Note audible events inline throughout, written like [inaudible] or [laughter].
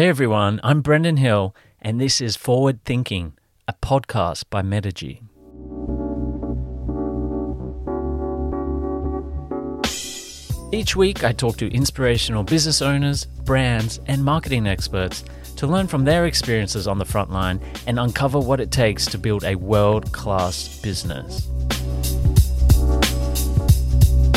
Hey everyone, I'm Brendan Hill, and this is Forward Thinking, a podcast by Metigy. Each week, I talk to inspirational business owners, brands, and marketing experts to learn from their experiences on the front line and uncover what it takes to build a world class business.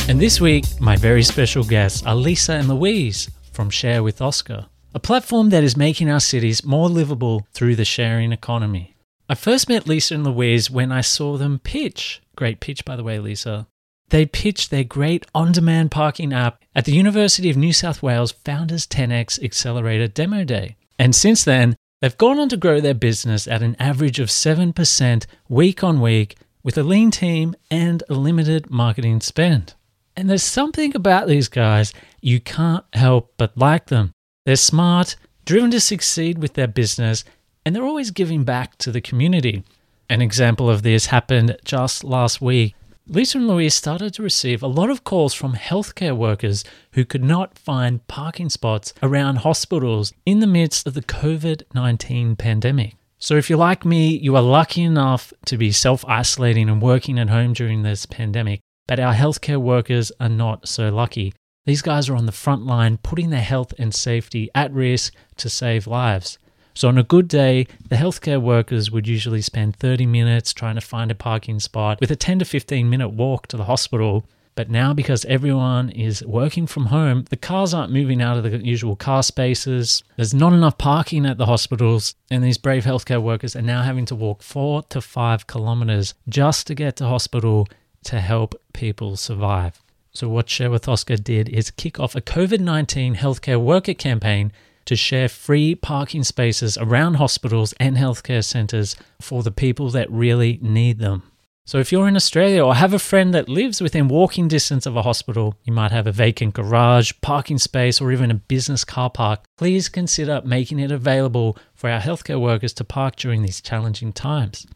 And this week, my very special guests are Lisa and Louise from Share with Oscar a platform that is making our cities more livable through the sharing economy. I first met Lisa and Louise when I saw them pitch. Great pitch, by the way, Lisa. They pitched their great on demand parking app at the University of New South Wales Founders 10x Accelerator Demo Day. And since then, they've gone on to grow their business at an average of 7% week on week with a lean team and a limited marketing spend. And there's something about these guys you can't help but like them. They're smart, driven to succeed with their business, and they're always giving back to the community. An example of this happened just last week. Lisa and Louise started to receive a lot of calls from healthcare workers who could not find parking spots around hospitals in the midst of the COVID 19 pandemic. So, if you're like me, you are lucky enough to be self isolating and working at home during this pandemic, but our healthcare workers are not so lucky. These guys are on the front line, putting their health and safety at risk to save lives. So, on a good day, the healthcare workers would usually spend 30 minutes trying to find a parking spot with a 10 to 15 minute walk to the hospital. But now, because everyone is working from home, the cars aren't moving out of the usual car spaces. There's not enough parking at the hospitals, and these brave healthcare workers are now having to walk four to five kilometers just to get to hospital to help people survive. So, what Share with Oscar did is kick off a COVID 19 healthcare worker campaign to share free parking spaces around hospitals and healthcare centres for the people that really need them. So, if you're in Australia or have a friend that lives within walking distance of a hospital, you might have a vacant garage, parking space, or even a business car park, please consider making it available for our healthcare workers to park during these challenging times.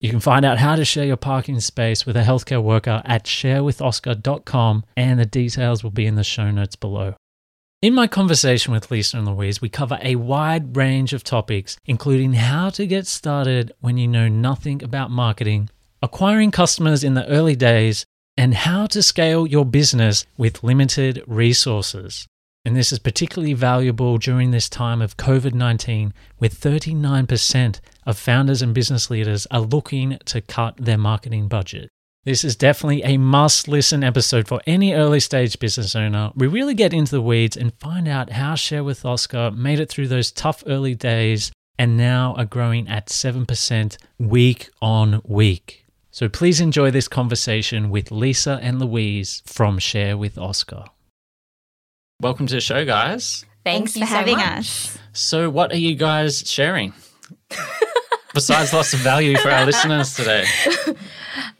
You can find out how to share your parking space with a healthcare worker at sharewithoscar.com, and the details will be in the show notes below. In my conversation with Lisa and Louise, we cover a wide range of topics, including how to get started when you know nothing about marketing, acquiring customers in the early days, and how to scale your business with limited resources. And this is particularly valuable during this time of COVID 19, where 39% of founders and business leaders are looking to cut their marketing budget. This is definitely a must listen episode for any early stage business owner. We really get into the weeds and find out how Share with Oscar made it through those tough early days and now are growing at 7% week on week. So please enjoy this conversation with Lisa and Louise from Share with Oscar. Welcome to the show, guys. Thanks Thank for you so having much. us. So, what are you guys sharing? [laughs] Besides lots of value for our listeners today. [laughs]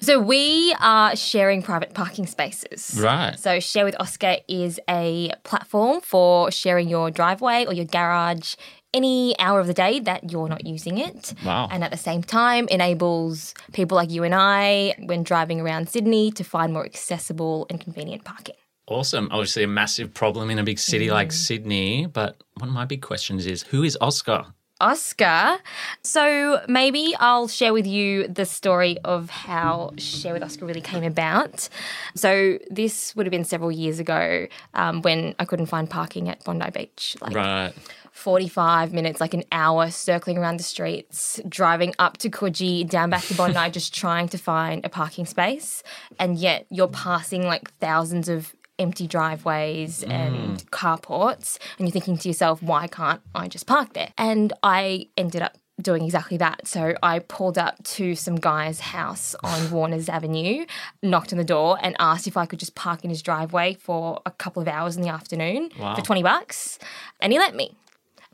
So we are sharing private parking spaces. Right. So Share with Oscar is a platform for sharing your driveway or your garage any hour of the day that you're not using it. Wow. And at the same time enables people like you and I when driving around Sydney to find more accessible and convenient parking. Awesome. Obviously, a massive problem in a big city like Sydney. But one of my big questions is who is Oscar? Oscar. So maybe I'll share with you the story of how Share with Oscar really came about. So this would have been several years ago um, when I couldn't find parking at Bondi Beach. Like Right. 45 minutes, like an hour, circling around the streets, driving up to Coogee, down back to Bondi, [laughs] just trying to find a parking space. And yet you're passing like thousands of empty driveways mm. and carports, and you're thinking to yourself, why can't I just park there? And I ended up doing exactly that. So I pulled up to some guy's house on [sighs] Warner's Avenue, knocked on the door, and asked if I could just park in his driveway for a couple of hours in the afternoon Wow. for 20 bucks. And he let me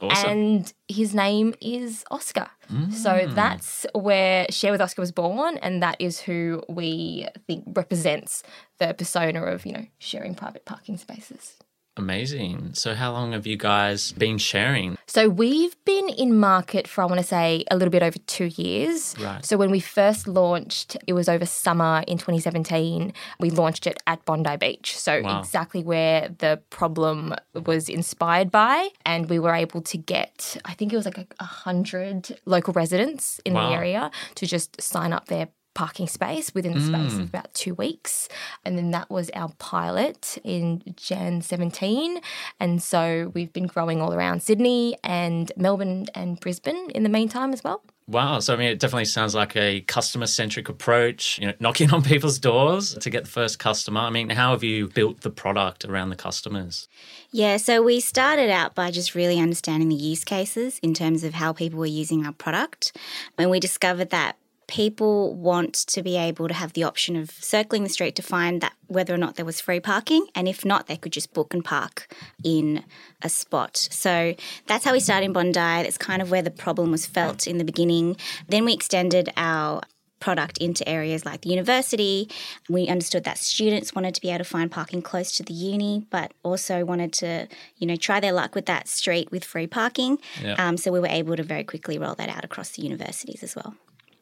Awesome. and his name is Oscar. So mm. that's where Share with Oscar was born, and that is who we think represents the persona of you know sharing private parking spaces. Amazing. So, how long have you guys been sharing? So we've been in market for I want to say a little bit over two years. Right. So when we first launched, it was over summer in 2017. We launched it at Bondi Beach. So Wow. exactly where the problem was inspired by, and we were able to get I think it was like a, a hundred local residents in Wow. the area to just sign up their parking space within the space Mm. of about two weeks. And then that was our pilot in Jan 17. And so we've been growing all around Sydney and Melbourne and Brisbane in the meantime as well. Wow. So, I mean, it definitely sounds like a customer centric approach, you know, knocking [laughs] on people's doors to get the first customer. I mean, how have you built the product around the customers? Yeah, so we started out by just really understanding the use cases in terms of how people were using our product. And we discovered that people want to be able to have the option of circling the street to find that whether or not there was free parking and if not they could just book and park in a spot so that's how we started in bondi that's kind of where the problem was felt in the beginning then we extended our product into areas like the university. We understood that students wanted to be able to find parking close to the uni, but also wanted to, you know, try their luck with that street with free parking. Yeah. Um, so we were able to very quickly roll that out across the universities as well.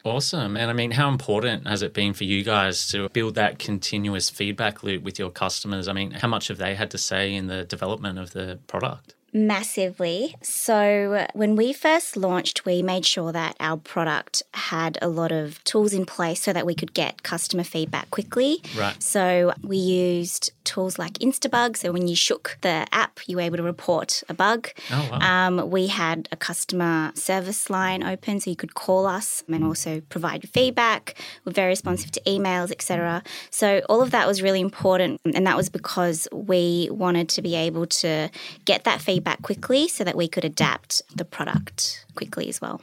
Awesome. And I mean, how important has it been for you guys to build that continuous feedback loop with your customers? I mean, how much have they had to say in the development of the product? Massively. So, when we first launched, we made sure that our product had a lot of tools in place so that we could get customer feedback quickly. Right. So, we used tools like Instabug. So, when you shook the app, you were able to report a bug. Oh, wow. Um, we had a customer service line open so you could call us and also provide feedback. We're very responsive to emails, etc. So all of that was really important, and that was because we wanted to be able to get that feedback quickly so that we could adapt the product quickly as well.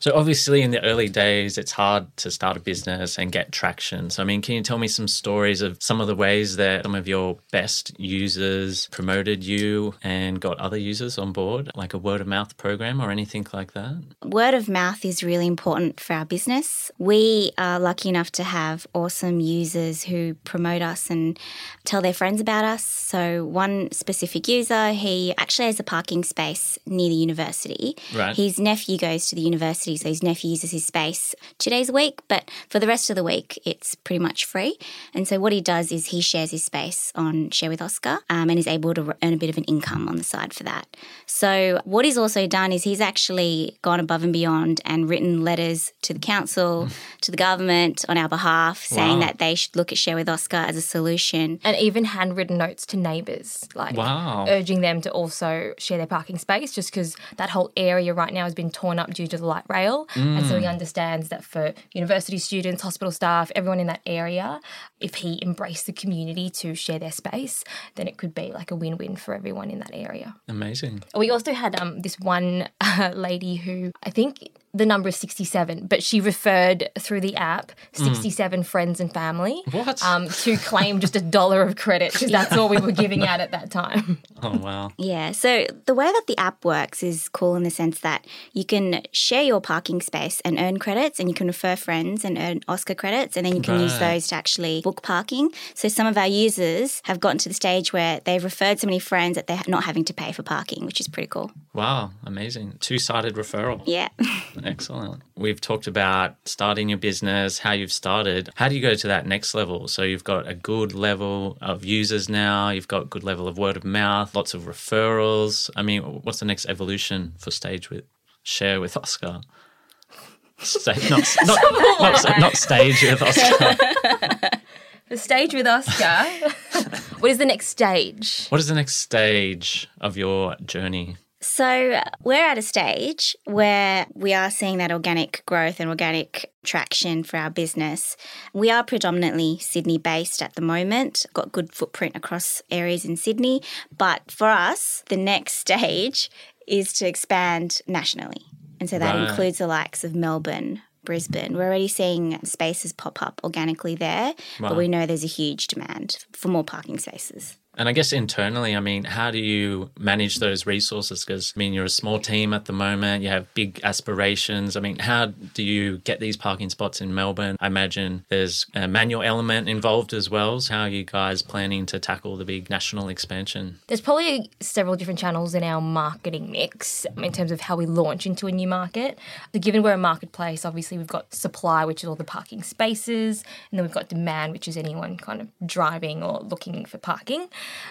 So, obviously, in the early days, it's hard to start a business and get traction. So, I mean, can you tell me some stories of some of the ways that some of your best users promoted you and got other users on board, like a word of mouth program or anything like that? Word of mouth is really important for our business. We are lucky enough to have awesome users who promote us and tell their friends about us. So, one specific user, he actually has a parking space near the university. Right. His nephew goes to the university, so his nephew uses his space two days a week, but for the rest of the week, it's pretty much free. And so, what he does is he shares his space on Share with Oscar um, and is able to earn a bit of an income on the side for that. So, what he's also done is he's actually gone above and beyond and written letters to the council, to the government on our behalf, saying Wow. that they should look at Share with Oscar as a solution. And even handwritten notes to neighbours, like Wow. urging them to also share their parking space, just because that whole area right now has been torn up due to the light rail. And so he understands that for university students, hospital staff, everyone in that area, if he embraced the community to share their space, then it could be like a win win for everyone in that area. Amazing. We also had um, this one uh, [laughs] lady who I think the number is 67, but she referred through the app 67 friends and family What? um, to claim just a dollar of credit because that's all we were giving out at that time. [laughs] Oh, wow. Yeah, so the way that the app works is cool in the sense that you can share your parking space and earn credits, and you can refer friends and earn Oscar credits, and then you can use those to actually book parking. So some of our users have gotten to the stage where they've referred so many friends that they're not having to pay for parking, which is pretty cool. Wow. Amazing. Two sided referral. Yeah. [laughs] Excellent. We've talked about starting your business, how you've started. How do you go to that next level? So you've got a good level of users now, you've got good level of word of mouth, lots of referrals. I mean, what's the next evolution for stage with share with Oscar? Stage, not, not, [laughs] not, not stage with Oscar. [laughs] The stage with Oscar. [laughs] what is the next stage? What is the next stage of your journey? So uh, we're at a stage where we are seeing that organic growth and organic traction for our business. We are predominantly Sydney based at the moment, got good footprint across areas in Sydney, but for us, the next [laughs] stage is to expand nationally. And so that Right. includes the likes of Melbourne, Brisbane. We're already seeing spaces pop up organically there, Wow. but we know there's a huge demand for more parking spaces. And I guess internally, I mean, how do you manage those resources? Because, I mean, you're a small team at the moment, you have big aspirations. I mean, how do you get these parking spots in Melbourne? I imagine there's a manual element involved as well. So how are you guys planning to tackle the big national expansion? There's probably several different channels in our marketing mix in terms of how we launch into a new market. So given we're a marketplace, obviously we've got supply, which is all the parking spaces, and then we've got demand, which is anyone kind of driving or looking for parking.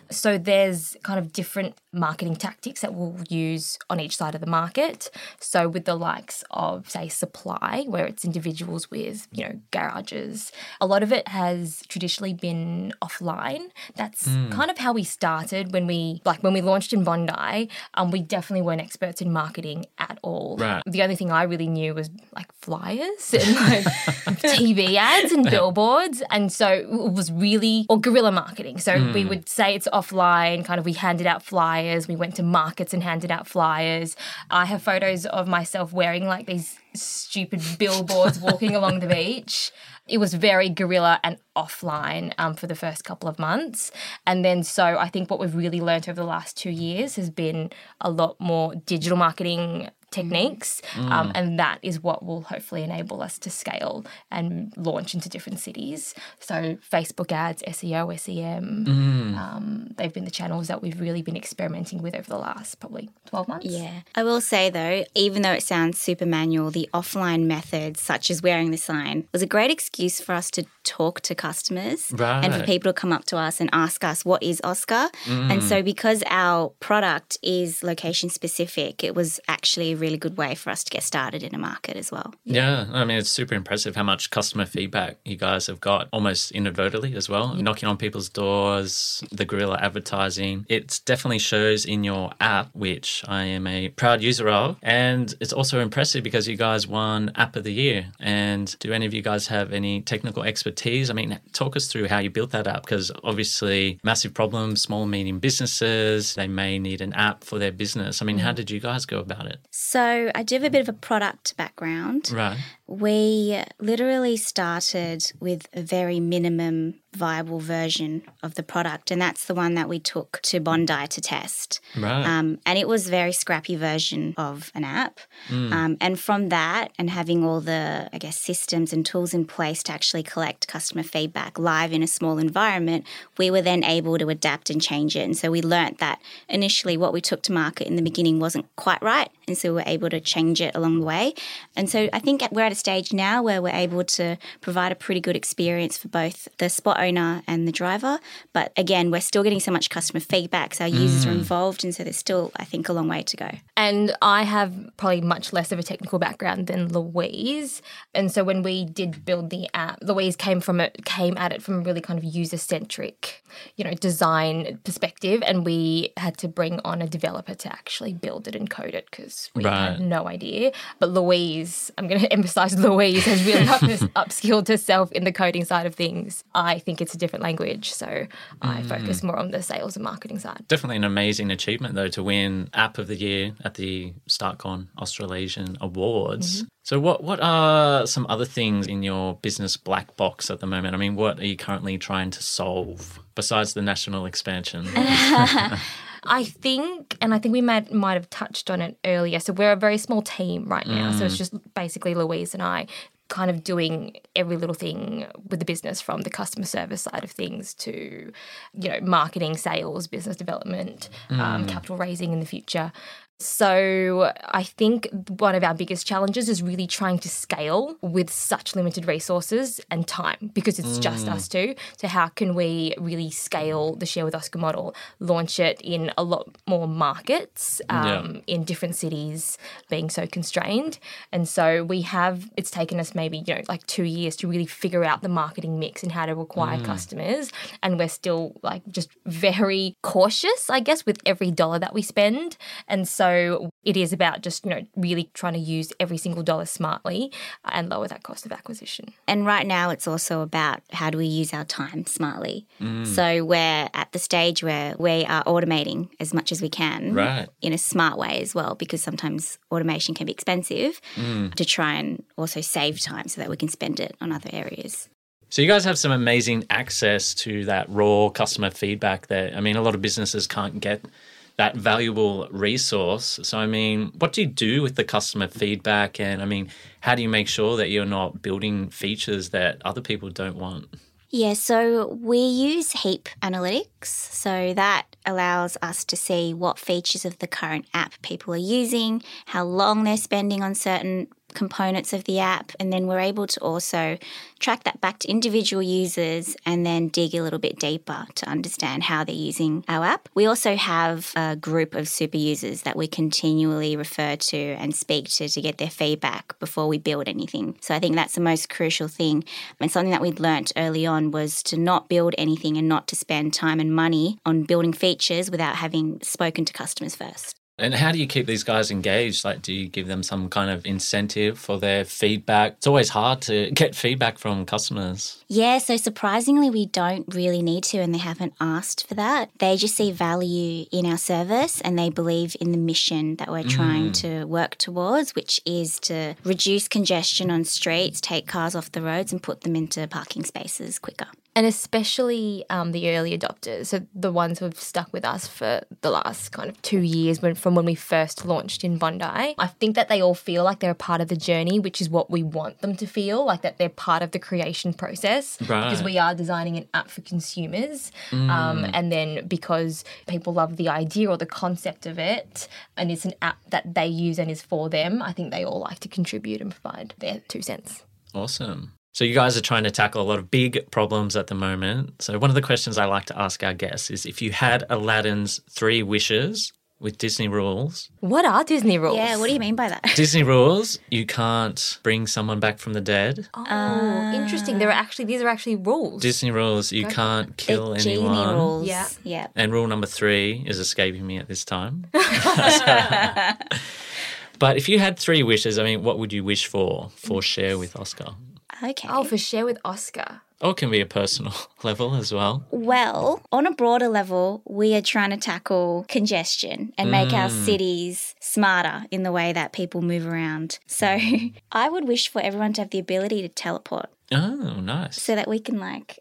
So there's kind of different marketing tactics that we'll use on each side of the market. So with the likes of say supply, where it's individuals with, you know, garages, a lot of it has traditionally been offline. That's mm. kind of how we started when we like when we launched in Bondi, um, we definitely weren't experts in marketing at all. Right. The only thing I really knew was like flyers and like [laughs] TV ads and billboards. And so it was really or guerrilla marketing. So mm. we would say it's offline, kind of we handed out flyers, we went to markets and handed out flyers. I have photos of myself wearing like these stupid billboards walking [laughs] along the beach. It was very guerrilla and offline um, for the first couple of months. And then, so I think what we've really learned over the last two years has been a lot more digital marketing techniques. Mm. Um, and that is what will hopefully enable us to scale and launch into different cities. So, Facebook ads, SEO, SEM, mm. um, they've been the channels that we've really been experimenting with over the last probably 12 months. Yeah. I will say though, even though it sounds super manual, the offline methods, such as wearing the sign, was a great excuse for us to talk to customers right. and for people to come up to us and ask us, what is Oscar? Mm. And so, because our product is location specific, it was actually a really good way for us to get started in a market as well. Yeah. I mean, it's super impressive how much customer feedback you guys have got almost inadvertently as well, knocking on people's doors, the guerrilla advertising. It definitely shows in your app, which I am a proud user of. And it's also impressive because you guys won App of the Year. And do any of you guys have any technical expertise? I mean, talk us through how you built that app because obviously, massive problem, small, medium businesses, they may need an app for their business. I mean, how mm. did you guys go about it? So, I do have a bit of a product background. Right. We literally started with a very minimum viable version of the product, and that's the one that we took to Bondi to test. Right. Um, and it was a very scrappy version of an app. Mm. Um, and from that, and having all the, I guess, systems and tools in place to actually collect customer feedback live in a small environment, we were then able to adapt and change it. And so we learnt that initially what we took to market in the beginning wasn't quite right. And so we were able to change it along the way. And so I think we're at a stage now where we're able to provide a pretty good experience for both the spot owner and the driver. But again, we're still getting so much customer feedback. So our mm. users are mm. involved. And so there's still, I think, a long way to go. And I have probably much less of a technical background than Louise. And so when we did build the app, Louise came from it, came at it from a really kind of user centric, you know, design perspective. And we had to bring on a developer to actually build it and code it because we right. had no idea. But Louise, I'm going [laughs] to emphasize Louise has really up- [laughs] upskilled herself in the coding side of things. I think it's a different language. So mm. I focus more on the sales and marketing side. Definitely an amazing achievement, though, to win App of the Year at the StartCon Australasian Awards. Mm-hmm. So, what what are some other things in your business black box at the moment? I mean, what are you currently trying to solve besides the national expansion? [laughs] [laughs] I think, and I think we might might have touched on it earlier. So we're a very small team right now. Mm. So it's mm. just basically Louise and I kind of doing every little thing with the business from the customer service side of things to you know marketing sales business development um, mm. um, capital raising in the future so I think one of our biggest challenges is really trying to scale with such limited resources and time because it's mm. just us two. So how can we really scale the share with Oscar model, launch it in a lot more markets um, yeah. in different cities, being so constrained. And so we have it's taken us maybe you know like two years to really figure out the marketing mix and how to acquire mm. customers, and we're still like just very cautious, I guess, with every dollar that we spend. And so so it is about just, you know, really trying to use every single dollar smartly and lower that cost of acquisition. And right now it's also about how do we use our time smartly. Mm. So we're at the stage where we are automating as much as we can right. in a smart way as well, because sometimes automation can be expensive mm. to try and also save time so that we can spend it on other areas. So you guys have some amazing access to that raw customer feedback that I mean a lot of businesses can't get that valuable resource. So I mean, what do you do with the customer feedback and I mean, how do you make sure that you're not building features that other people don't want? Yeah, so we use Heap Analytics. So that allows us to see what features of the current app people are using, how long they're spending on certain components of the app, and then we're able to also track that back to individual users and then dig a little bit deeper to understand how they're using our app. We also have a group of super users that we continually refer to and speak to to get their feedback before we build anything. So I think that's the most crucial thing. And something that we'd learnt early on was to not build anything and not to spend time and money on building features without having spoken to customers first. And how do you keep these guys engaged? Like, do you give them some kind of incentive for their feedback? It's always hard to [laughs] get feedback from customers. Yeah, so surprisingly, we don't really need to, and they haven't asked for that. They just see value in our service and they believe in the mission that we're trying mm. to work towards, which is to reduce congestion on streets, take cars off the roads, and put them into parking spaces quicker. And especially um, the early adopters, so the ones who have stuck with us for the last kind of two years when, from when we first launched in Bondi. I think that they all feel like they're a part of the journey, which is what we want them to feel, like that they're part of the creation process. Because we are designing an app for consumers. Um, and then because people love the idea or the concept of it, and it's an app that they use and is for them, I think they all like to contribute and provide their two cents. Awesome. So you guys are trying to tackle a lot of big problems at the moment. So one of the questions I like to ask our guests is if you had Aladdin's three wishes with Disney rules, What are Disney rules? Yeah, what do you mean by that? [laughs] Disney rules, you can't bring someone back from the dead. Oh, interesting. There are actually these are actually rules. Disney rules, you can't kill the genie anyone. rules. Yeah. Yeah. And rule number three is escaping me at this time. [laughs] [laughs] but if you had three wishes, I mean, what would you wish for for share with Oscar? Okay. oh, for share with Oscar. Or it can be a personal [laughs] level as well. Well, on a broader level, we are trying to tackle congestion and make our Mm. cities smarter in the way that people move around. So [laughs] I would wish for everyone to have the ability to teleport Oh, nice. so that we can like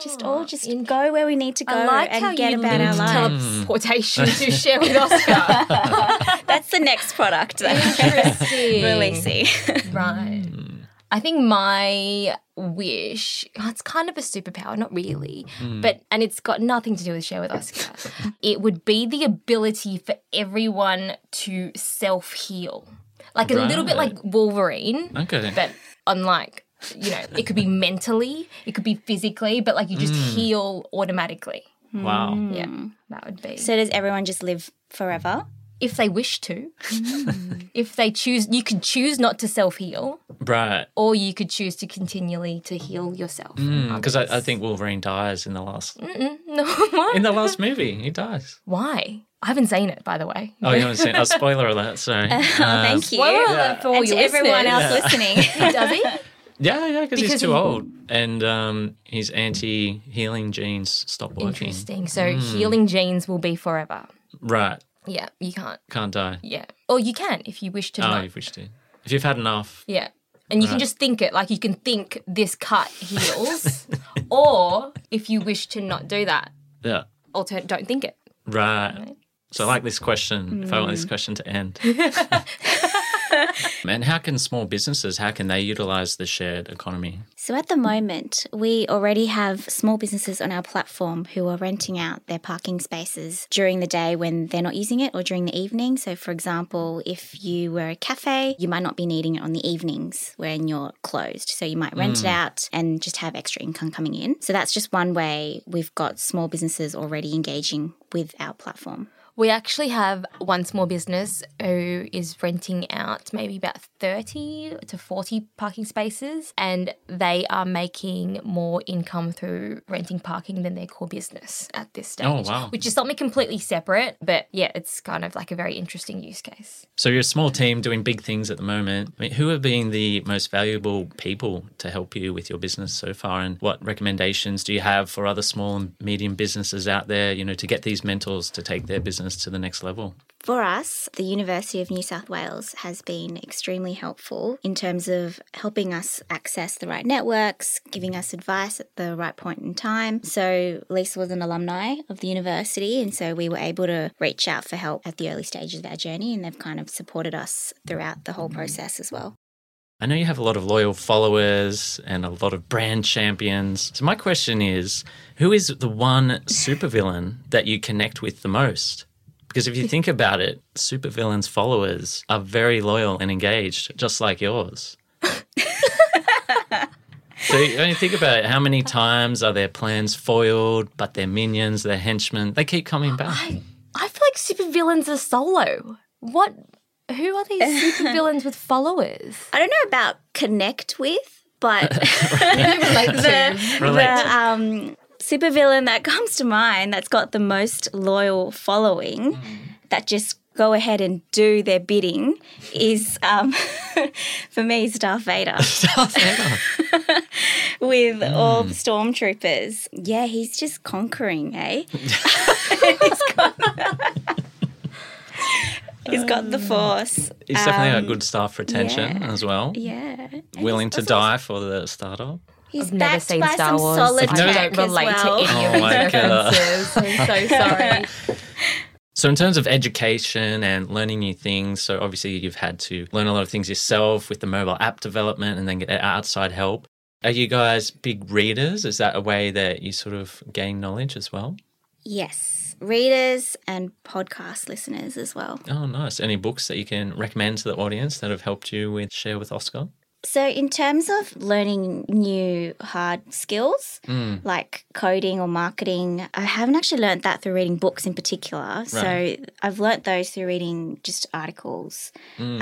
just all Oh, just in- go where we need to go I like and how get you about our lives. teleportation to [laughs] share with Oscar. That's the next product that Interesting. we're releasing. Right. I think my wish, oh, it's kind of a superpower, not really, mm. but, and it's got nothing to do with Share with Oscar. [laughs] it would be the ability for everyone to self heal. Like a little bit like Wolverine, Okay. but unlike, you know, it could be mentally, it could be physically, but like you just mm. heal automatically. wow. Yeah, that would be. so does everyone just live forever? If they wish to, mm. if they choose, you could choose not to self heal. Right. or you could choose to continually to heal yourself. Mm, because I, I think Wolverine dies in the last [laughs] no, what? in the last movie. He dies. why? I haven't seen it, by the way. Oh, you haven't seen? It? Oh, spoiler alert! Sorry. Oh, [laughs] thank um, you. Spoiler alert for all And to everyone listeners. else listening. [laughs] Does he? Yeah, yeah, because he's too he- old, and um, his anti-healing genes stop working. Interesting. So hmm. healing genes will be forever. Right. Yeah, you can't. Can't die. Yeah, or you can if you wish to. Oh, not. if wish to. If you've had enough. Yeah. And you can just think it, like you can think this cut heals, [laughs] or if you wish to not do that, Yeah. alter don't think it. Right. So I like this question. If I want this mm. question to end. [laughs] [laughs] and how can small businesses, how can they utilize the shared economy? So at the moment, we already have small businesses on our platform who are renting out their parking spaces during the day when they're not using it or during the evening. So, for example, if you were a cafe, you might not be needing it on the evenings when you're closed. So, you might rent it hmm. out and just have extra income coming in. So, that's just one way we've got small businesses already engaging with our platform. We actually have one small business who is renting out maybe about 30 to 40 parking spaces, and they are making more income through renting parking than their core business at this oh, stage. Oh, wow. Which is something completely separate, but yeah, it's kind of like a very interesting use case. So you're a small team doing big things at the moment. I mean, who have been the most valuable people to help you with your business so far, and what recommendations do you have for other small and medium businesses out there? You know, to get these mentors to take their business to the next level? For us, the University of New South Wales has been extremely helpful in terms of helping us access the right networks, giving us advice at the right point in time. So, Lisa was an alumni of the university, and so we were able to reach out for help at the early stages of our journey, and they've kind of supported us throughout the whole process as well. I know you have a lot of loyal followers and a lot of brand champions. So, my question is who is the one supervillain that you connect with the most? Because if you think about it, supervillains' followers are very loyal and engaged, just like yours. [laughs] so when you think about it, how many times are their plans foiled, but their minions, their henchmen, they keep coming back? I, I feel like supervillains are solo. What? Who are these [laughs] supervillains with followers? I don't know about connect with, but [laughs] the, the um, supervillain that [laughs] comes to mind that's got the most loyal following that just go ahead and do their bidding is um, [laughs] for me is Darth Vader [laughs] with all the stormtroopers. Yeah, he's just conquering, eh? he's got, he's got the force. He's definitely Um, got good staff retention yeah. as well. Yeah. Willing to die for the startup. He's I've never seen by Star some Wars. solid I don't relate well. to any oh of my references. I'm so [laughs] sorry. So, in terms of education and learning new things, so obviously you've had to learn a lot of things yourself with the mobile app development and then get outside help. Are you guys big readers? Is that a way that you sort of gain knowledge as well? Yes, readers and podcast listeners as well. Oh, nice. Any books that you can recommend to the audience that have helped you with Share with Oscar? So, in terms of learning new hard skills like coding or marketing, I haven't actually learned that through reading books in particular. So, I've learnt those through reading just articles.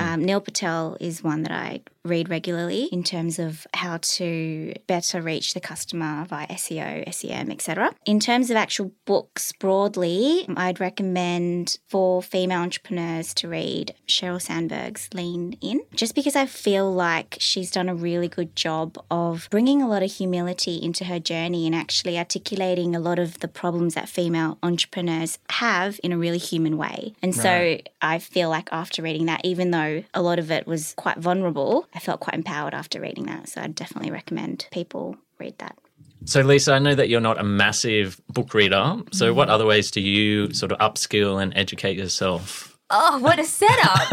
Um, Neil Patel is one that I read regularly in terms of how to better reach the customer via SEO, SEM, etc. In terms of actual books broadly, I'd recommend for female entrepreneurs to read Sheryl Sandberg's Lean In, just because I feel like she's done a really good job of bringing a lot of humility into her journey and actually articulating a lot of the problems that female entrepreneurs have in a really human way. And so I feel like after reading that, even though a lot of it was quite vulnerable, I felt quite empowered after reading that. So I'd definitely recommend people read that. So, Lisa, I know that you're not a massive book reader. So, what other ways do you sort of upskill and educate yourself? Oh, what a setup.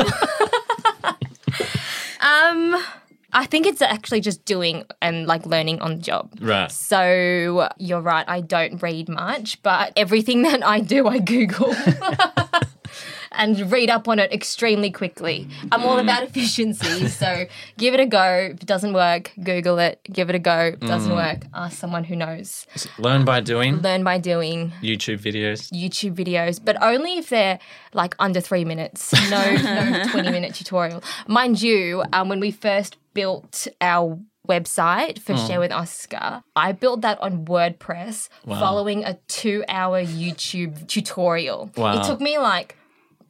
[laughs] um, I think it's actually just doing and like learning on the job. Right. So you're right, I don't read much, but everything [laughs] that I do, I Google. [laughs] And read up on it extremely quickly. I'm all about efficiency, so give it a go. If it doesn't work, Google it. Give it a go. If it doesn't work, ask someone who knows. Learn by doing Learn by doing. YouTube videos. YouTube videos, but only if they're like under three minutes. No, no [laughs] 20 minute tutorial. Mind you, um, when we first built our website for hmm. Share with Oscar, I built that on WordPress following a two hour YouTube tutorial. Wow. It took me like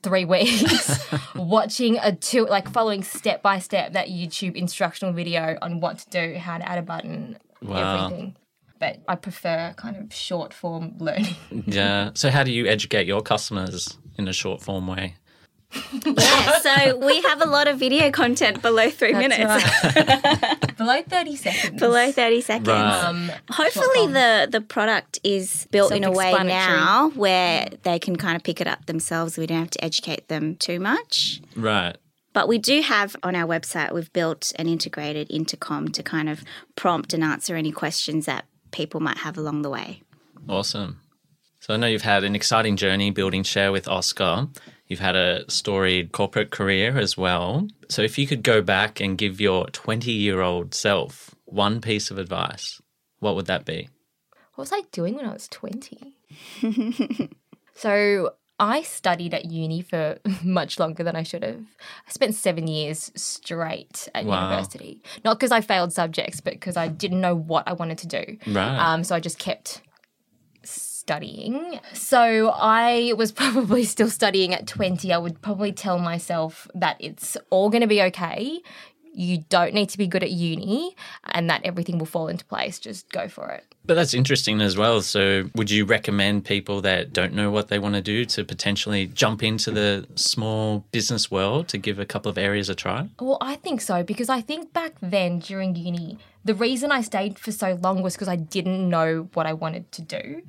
three [laughs] weeks watching a two like following step by step that YouTube instructional video on what to do, how to add a button, Wow. everything. But I prefer kind of short form learning. Yeah. So, how do you educate your customers in a short form way? Yeah, so we have a lot of video content below three That's minutes, right. [laughs] Below 30 seconds. below 30 seconds. Right. Um, Hopefully, the, the product is built in a way now where they can kind of pick it up themselves. We don't have to educate them too much. Right. But we do have on our website, we've built an integrated intercom to kind of prompt and answer any questions that people might have along the way. Awesome. So I know you've had an exciting journey building Share with Oscar. You've had a storied corporate career as well. So if you could go back and give your 20 year old self one piece of advice, what would that be? what was I doing when I was 20? [laughs] so I studied at uni for [laughs] much longer than I should have. I spent seven years straight at Wow. university. Not because I failed subjects, but because I didn't know what I wanted to do. Right. Um, so I just kept studying. So I was [laughs] probably still studying at 20. I would probably tell myself that it's all going to be okay. you don't need to be good at uni and that everything will fall into place. Just go for it. But that's interesting as well. So, would you recommend people that don't know what they want to do to potentially jump into the small business world to give a couple of areas a try? Well, I think so because I think back then during uni, the reason I stayed for so long was because I didn't know what I wanted to do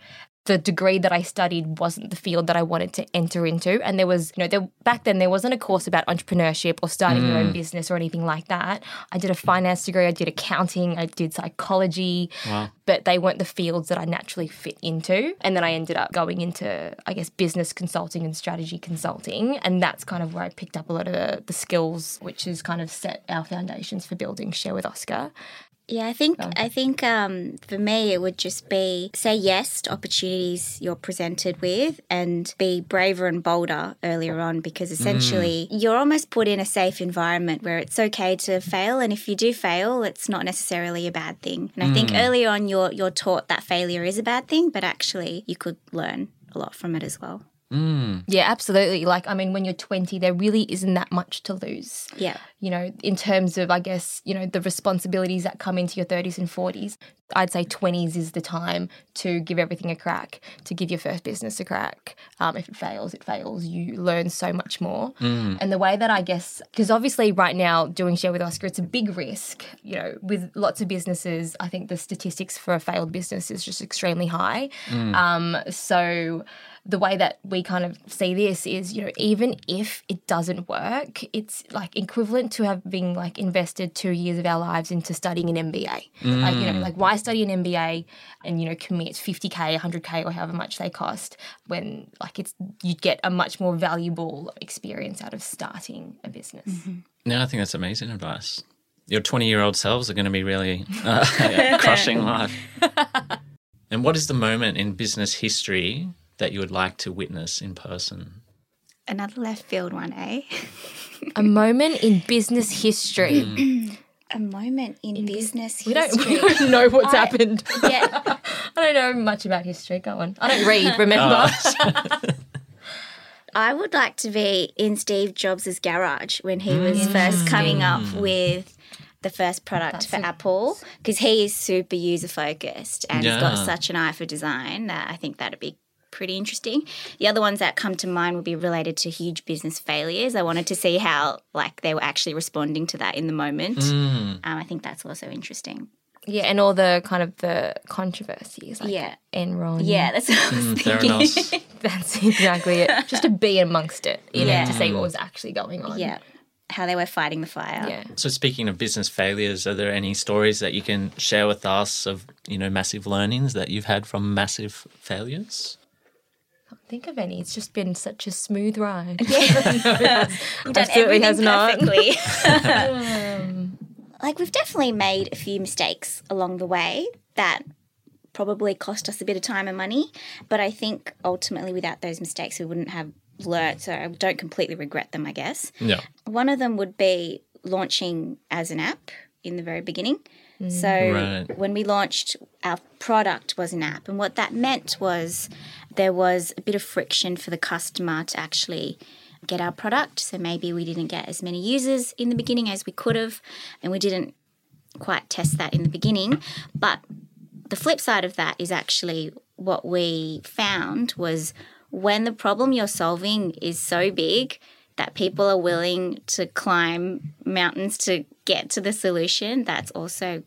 the degree that I studied wasn't the field that I wanted to enter into. And there was, you know, there, back then there wasn't a course about entrepreneurship or starting mm. your own business or anything like that. I did a finance degree, I did accounting, I did psychology, wow. but they weren't the fields that I naturally fit into. And then I ended up going into, I guess, business consulting and strategy consulting. And that's kind of where I picked up a lot of the, the skills, which has kind of set our foundations for building Share with Oscar. Yeah, I think I think um, for me it would just be say yes to opportunities you're presented with, and be braver and bolder earlier on because essentially mm. you're almost put in a safe environment where it's okay to fail, and if you do fail, it's not necessarily a bad thing. And I think mm. earlier on you're you're taught that failure is a bad thing, but actually you could learn a lot from it as well. Mm. Yeah, absolutely. Like, I mean, when you're 20, there really isn't that much to lose. Yeah. You know, in terms of, I guess, you know, the responsibilities that come into your 30s and 40s, I'd say 20s is the time to give everything a crack, to give your first business a crack. Um, if it fails, it fails. You learn so much more. Mm. And the way that I guess, because obviously right now doing Share with Oscar, it's a big risk. You know, with lots of businesses, I think the statistics for a failed business is just extremely high. Mm. Um, so, the way that we kind of see this is, you know, even if it doesn't work, it's like equivalent to having like invested two years of our lives into studying an MBA. Mm. Like, you know, like why study an MBA and, you know, commit 50K, 100K or however much they cost when like it's, you'd get a much more valuable experience out of starting a business. Mm-hmm. No, I think that's amazing advice. Your 20 year old selves are going to be really uh, [laughs] crushing life. [laughs] And what is the moment in business history that you would like to witness in person? Another left field one, eh? [laughs] a moment in business history. Mm. [clears throat] a moment in, in business we history. Don't, we don't know what's I, happened. [laughs] Yeah. [laughs] I don't know much about history. Go on. I don't read, remember? Oh. I would like to be in Steve Jobs' garage when he was mm. first coming up mm. with the first product That's for a- Apple because he is super user focused and yeah. he's got such an eye for design that I think that'd be pretty interesting. The other ones that come to mind would be related to huge business failures. I wanted to see how like they were actually responding to that in the moment. Mm. Um, I think that's also interesting. Yeah, and all the kind of the controversies, like yeah, Enron. Yeah, that's what I was mm, thinking. [laughs] that's exactly it. Just to be amongst it, you yeah. know, to see what was actually going on. Yeah, how they were fighting the fire. Yeah. So speaking of business failures, are there any stories that you can share with us of you know massive learnings that you've had from massive failures? Think of any. It's just been such a smooth ride. Yeah. [laughs] no, absolutely has [laughs] perfectly. not. [laughs] um, like we've definitely made a few mistakes along the way that probably cost us a bit of time and money, but I think ultimately without those mistakes we wouldn't have learnt. So I don't completely regret them. I guess. Yeah. One of them would be launching as an app in the very beginning. Mm. So right. when we launched, our product was an app, and what that meant was there was a bit of friction for the customer to actually get our product. So maybe we didn't get as many users in the beginning as we could have, and we didn't quite test that in the beginning. But the flip side of that is actually what we found was when the problem you're solving is so big that people are willing to climb mountains to get to the solution, that's also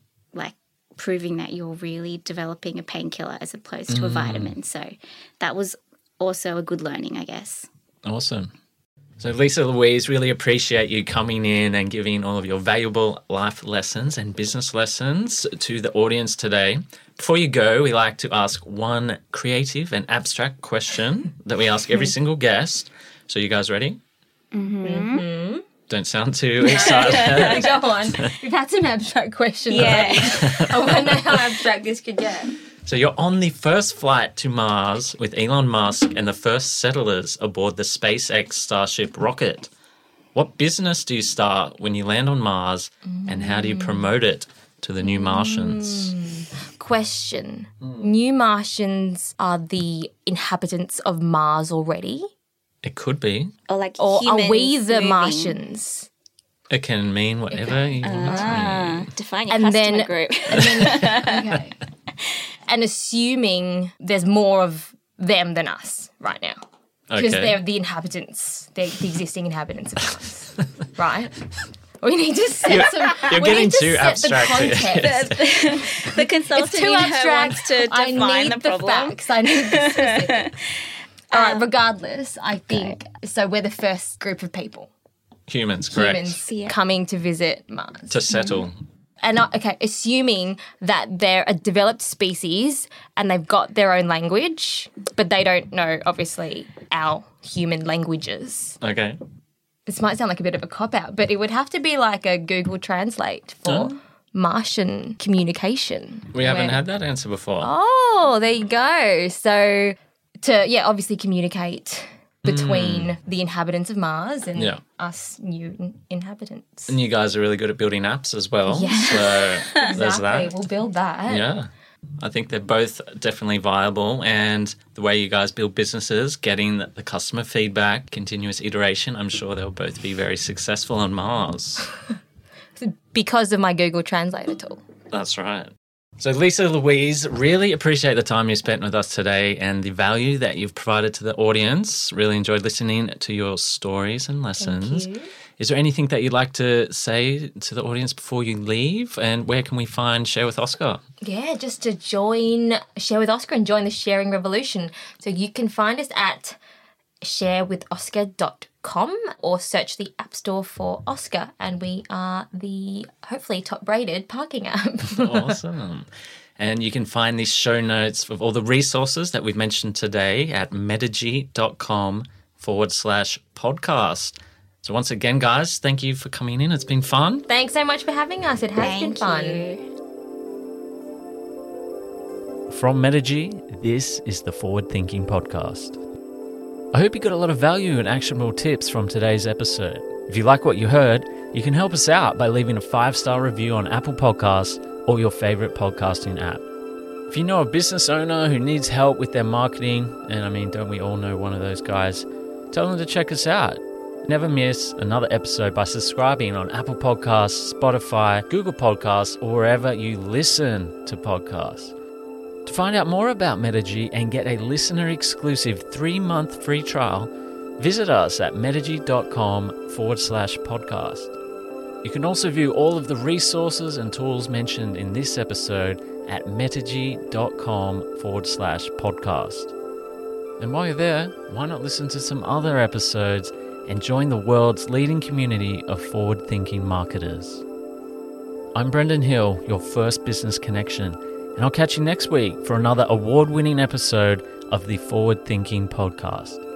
proving that you're really developing a painkiller as opposed to mm. a vitamin. So that was also a good learning, I guess. Awesome. So, Lisa Louise, really appreciate you coming in and giving all of your valuable life lessons and business lessons to the audience today. Before you go, we like to ask one creative and abstract question that we ask every [laughs] single guest. So, you guys ready? Mm-hmm. Mm-hmm don't sound too [laughs] excited. Go [laughs] on. We've had some abstract questions. Yeah. [laughs] I wonder how abstract this could get. So you're on the first flight to Mars with Elon Musk and the first settlers aboard the SpaceX Starship rocket. What business do you start when you land on Mars and how do you promote it to the new Martians? Mm. Question. Mm. New Martians are the inhabitants of Mars already? It could be. Or like Or are we the moving. Martians? It can mean whatever you want it to mean. Ah, define your And customer then- group. [laughs] okay. And assuming there's more of them than us right now. Because Okay. they're the inhabitants, they're the existing inhabitants of Mars, [laughs] right? We need to set some. you're we getting need to too set abstract The here. context. [laughs] the consultant It's too in her abstract. wants to I define need the problem. facts. I need the specifics. All right. Um, regardless, I think so. We're the first group of people, Humans, correct. humans, Yeah. coming to visit Mars. To settle. Mm-hmm. and I- okay, assuming that they're a developed species and they've got their own language, but they don't know, obviously, our human languages. Okay. This might sound like a bit of a cop out, but it would have to be like a Google Translate for Martian communication. We haven't where- had that answer before. Oh, there you go. So to yeah, obviously communicate between mm. the inhabitants of Mars and. Yeah. us new inhabitants. And you guys are really good at building apps as well. Yeah. So there's [laughs] Exactly. that. We'll build that. Yeah. I think they're both definitely viable. And the way you guys build businesses, getting the customer feedback, continuous iteration, I'm sure they'll both be very successful on Mars. [laughs] Because of my Google Translator tool. That's right. So, Lisa Louise, really appreciate the time you spent with us today and the value that you've provided to the audience. Really enjoyed listening to your stories and lessons. Is there anything that you'd like to say to the audience before you leave? And where can we find Share with Oscar? Yeah, just to join Share with Oscar and join the sharing revolution. So you can find us at sharewithoscar.com or search the App Store for Oscar, and we are the hopefully top rated parking app. [laughs] Awesome. And you can find these show notes of all the resources that we've mentioned today at metigy.com forward slash podcast. So, once again, guys, thank you for coming in. It's been fun. Thanks so much for having us. It has been fun. you. From Metigy, this is the Forward Thinking Podcast. I hope you got a lot of value and actionable tips from today's episode. If you like what you heard, you can help us out by leaving a five star review on Apple Podcasts or your favorite podcasting app. If you know a business owner who needs help with their marketing, and I mean, don't we all know one of those guys, tell them to check us out. Never miss another episode by subscribing on Apple Podcasts, Spotify, Google Podcasts, or wherever you listen to podcasts. Find out more about Metigy and get a listener exclusive three month free trial, visit us at metigy.com forward slash podcast. You can also view all of the resources and tools mentioned in this episode at metigy.com forward slash podcast. And while you're there, why not listen to some other episodes and join the world's leading community of forward thinking marketers? I'm Brendan Hill, your first business connection, and I'll catch you next week for another award winning episode of the Forward Thinking Podcast.